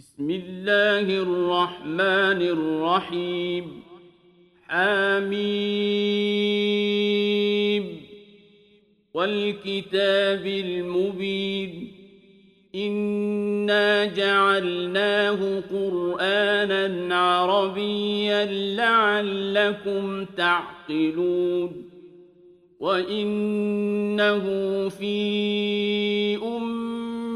بسم الله الرحمن الرحيم. حميم. والكتاب المبين. إنا جعلناه قرآنا عربيا لعلكم تعقلون. وإنه في أم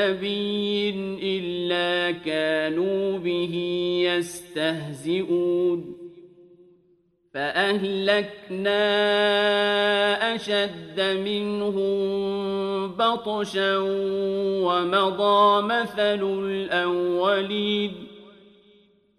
نبي إلا كانوا به يستهزئون فأهلكنا أشد منهم بطشا ومضى مثل الأولين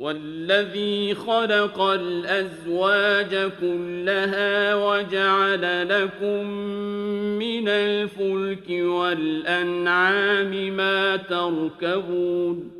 والذي خلق الأزواج كلها وجعل لكم من الفلك والأنعام ما تركبون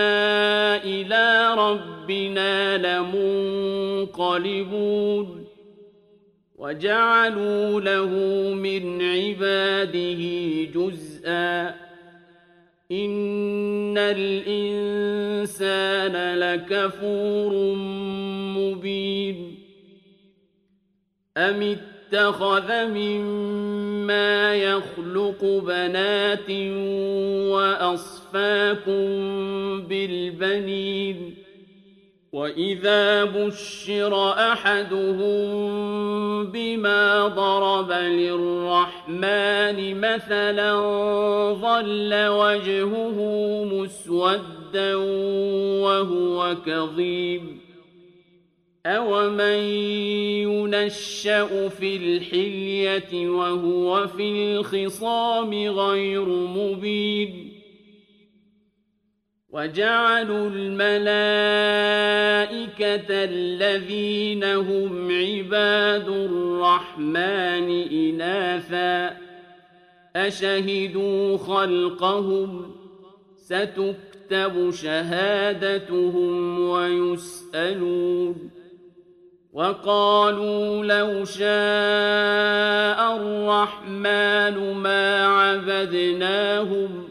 ربنا لمنقلبون وجعلوا له من عباده جزءا. إن الإنسان لكفور مبين. أم اتخذ مما يخلق بنات وأصفاكم بالبنين؟ وإذا بشر أحدهم بما ضرب للرحمن مثلا ظل وجهه مسودا وهو كظيم أومن ينشأ في الحلية وهو في الخصام غير مبين وجعلوا الملائكة الذين هم عباد الرحمن إناثا أشهدوا خلقهم ستكتب شهادتهم ويسألون وقالوا لو شاء الرحمن ما عبدناهم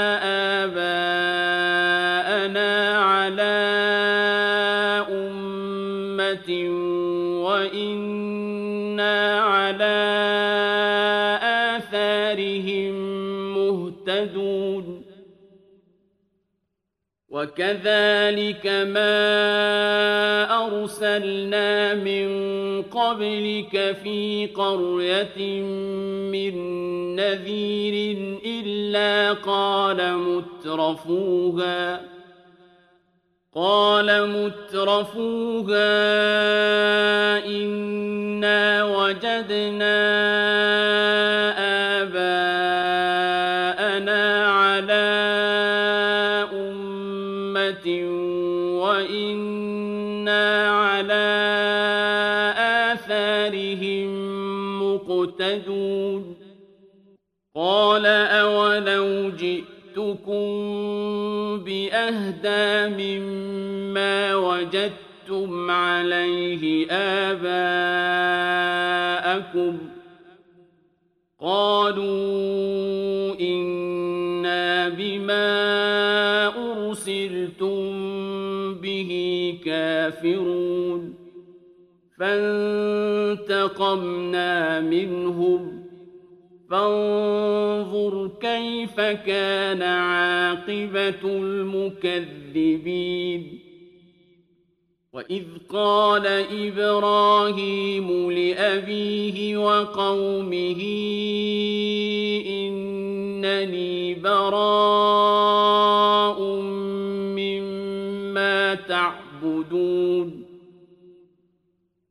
وإنا على آثارهم مهتدون وكذلك ما أرسلنا من قبلك في قرية من نذير إلا قال مترفوها قال مترفوها إنا وجدنا آباءنا على أمة وإنا بأهدى مما وجدتم عليه آباءكم قالوا إنا بما أرسلتم به كافرون فانتقمنا منهم فانظر كيف كان عاقبة المكذبين. وإذ قال إبراهيم لأبيه وقومه إنني براء مما تعبدون.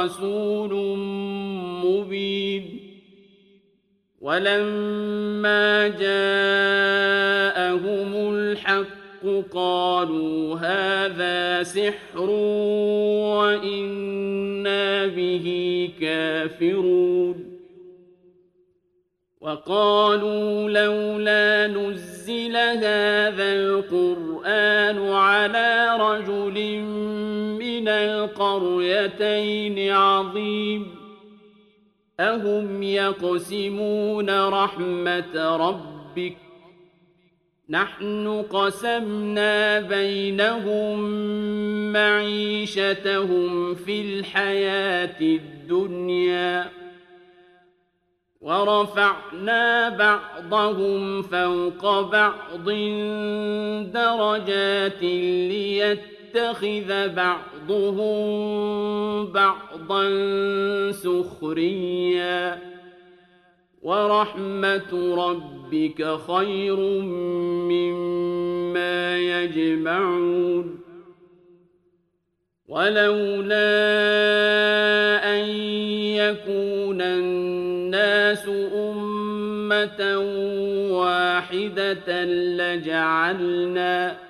ورسول مبين ولما جاءهم الحق قالوا هذا سحر وإنا به كافرون وقالوا لولا نزل هذا القرآن على رجل من القريتين عظيم أهم يقسمون رحمة ربك نحن قسمنا بينهم معيشتهم في الحياة الدنيا ورفعنا بعضهم فوق بعض درجات ليتخذ بعضهم بعضا سخريا. ورحمة ربك خير مما يجمعون. ولولا أن يكون الناس أمة واحدة لجعلنا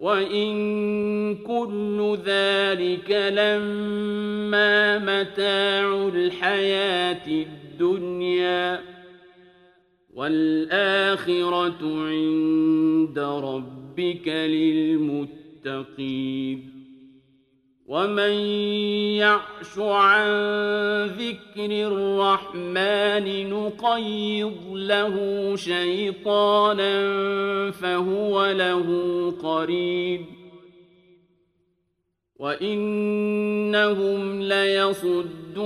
وإن كل ذلك لما متاع الحياة الدنيا والآخرة عند ربك للمتقين ومن يعش عن ذكر الرحمن نقيض له شيطانا فهو له قرين وإنهم ليصدونهم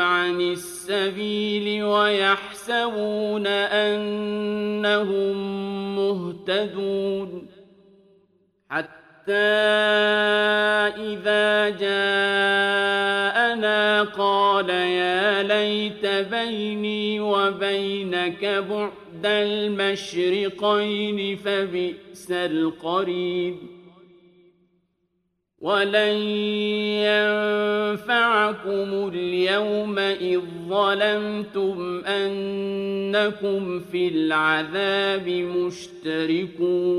عن السبيل ويحسبون أنهم مهتدون إذا جاءنا قال يا ليت بيني وبينك بعد المشرقين فبئس القرين ولن ينفعكم اليوم إذ ظلمتم أنكم في العذاب مشتركون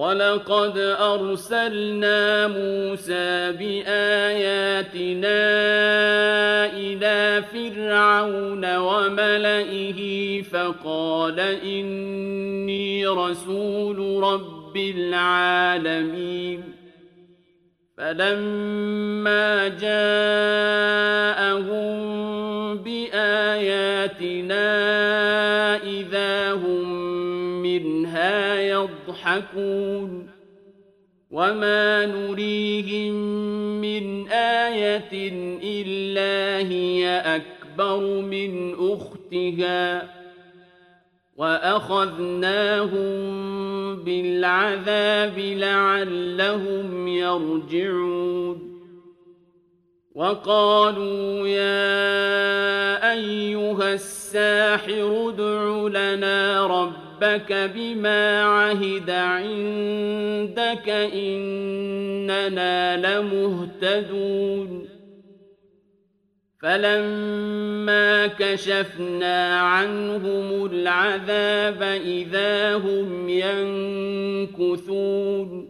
ولقد أرسلنا موسى بآياتنا إلى فرعون وملئه فقال إني رسول رب العالمين فلما جاءهم بآياتنا يضحكون وما نريهم من آية إلا هي أكبر من أختها وأخذناهم بالعذاب لعلهم يرجعون وقالوا يا أيها الساحر ادع لنا ربك بما عهد عندك إننا لمهتدون. فلما كشفنا عنهم العذاب إذا هم ينكثون.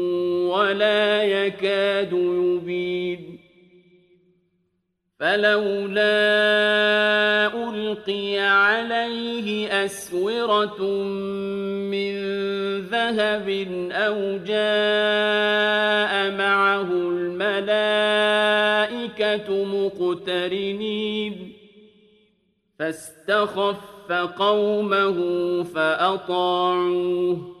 ولا يكاد يبين. فلولا ألقي عليه أسورة من ذهب أو جاء معه الملائكة مقترنين. فاستخف قومه فأطاعوه.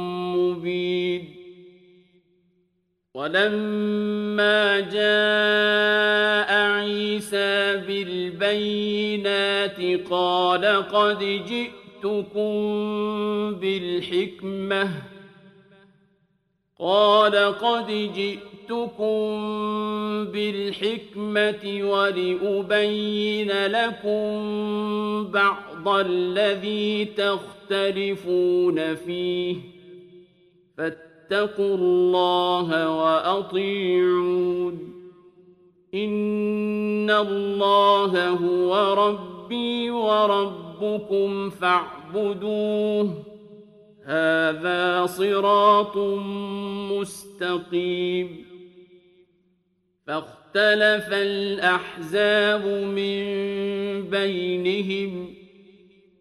ولما جاء عيسى بالبينات قال قد جئتكم بالحكمة. قال قد جئتكم بالحكمة ولأبين لكم بعض الذي تختلفون فيه. فاتقوا الله وأطيعون. إن الله هو ربي وربكم فاعبدوه. هذا صراط مستقيم. فاختلف الأحزاب من بينهم.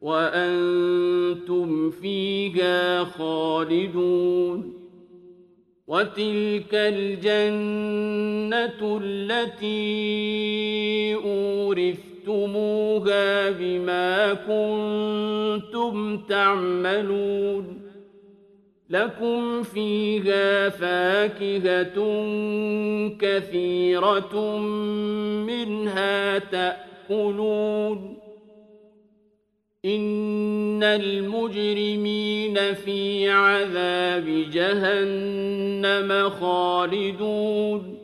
وأنتم فيها خالدون وتلك الجنة التي أورثتموها بما كنتم تعملون لكم فيها فاكهة كثيرة منها تأكلون إن المجرمين في عذاب جهنم خالدون.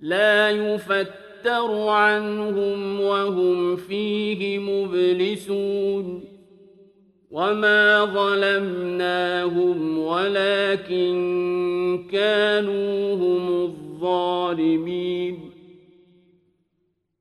لا يفتر عنهم وهم فيه مبلسون. وما ظلمناهم ولكن كانوا هم الظالمين.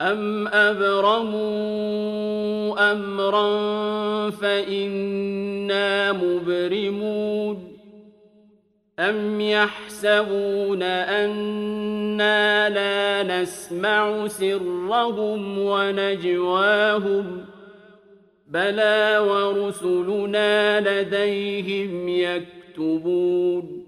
أم أبرموا أمرا فإنا مبرمون أم يحسبون أنا لا نسمع سرهم ونجواهم بلى ورسلنا لديهم يكتبون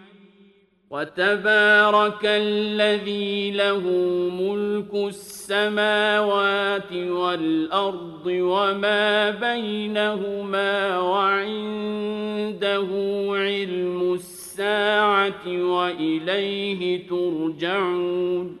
وتبارك الذي له ملك السماوات والأرض وما بينهما وعنده علم الساعة وإليه ترجعون.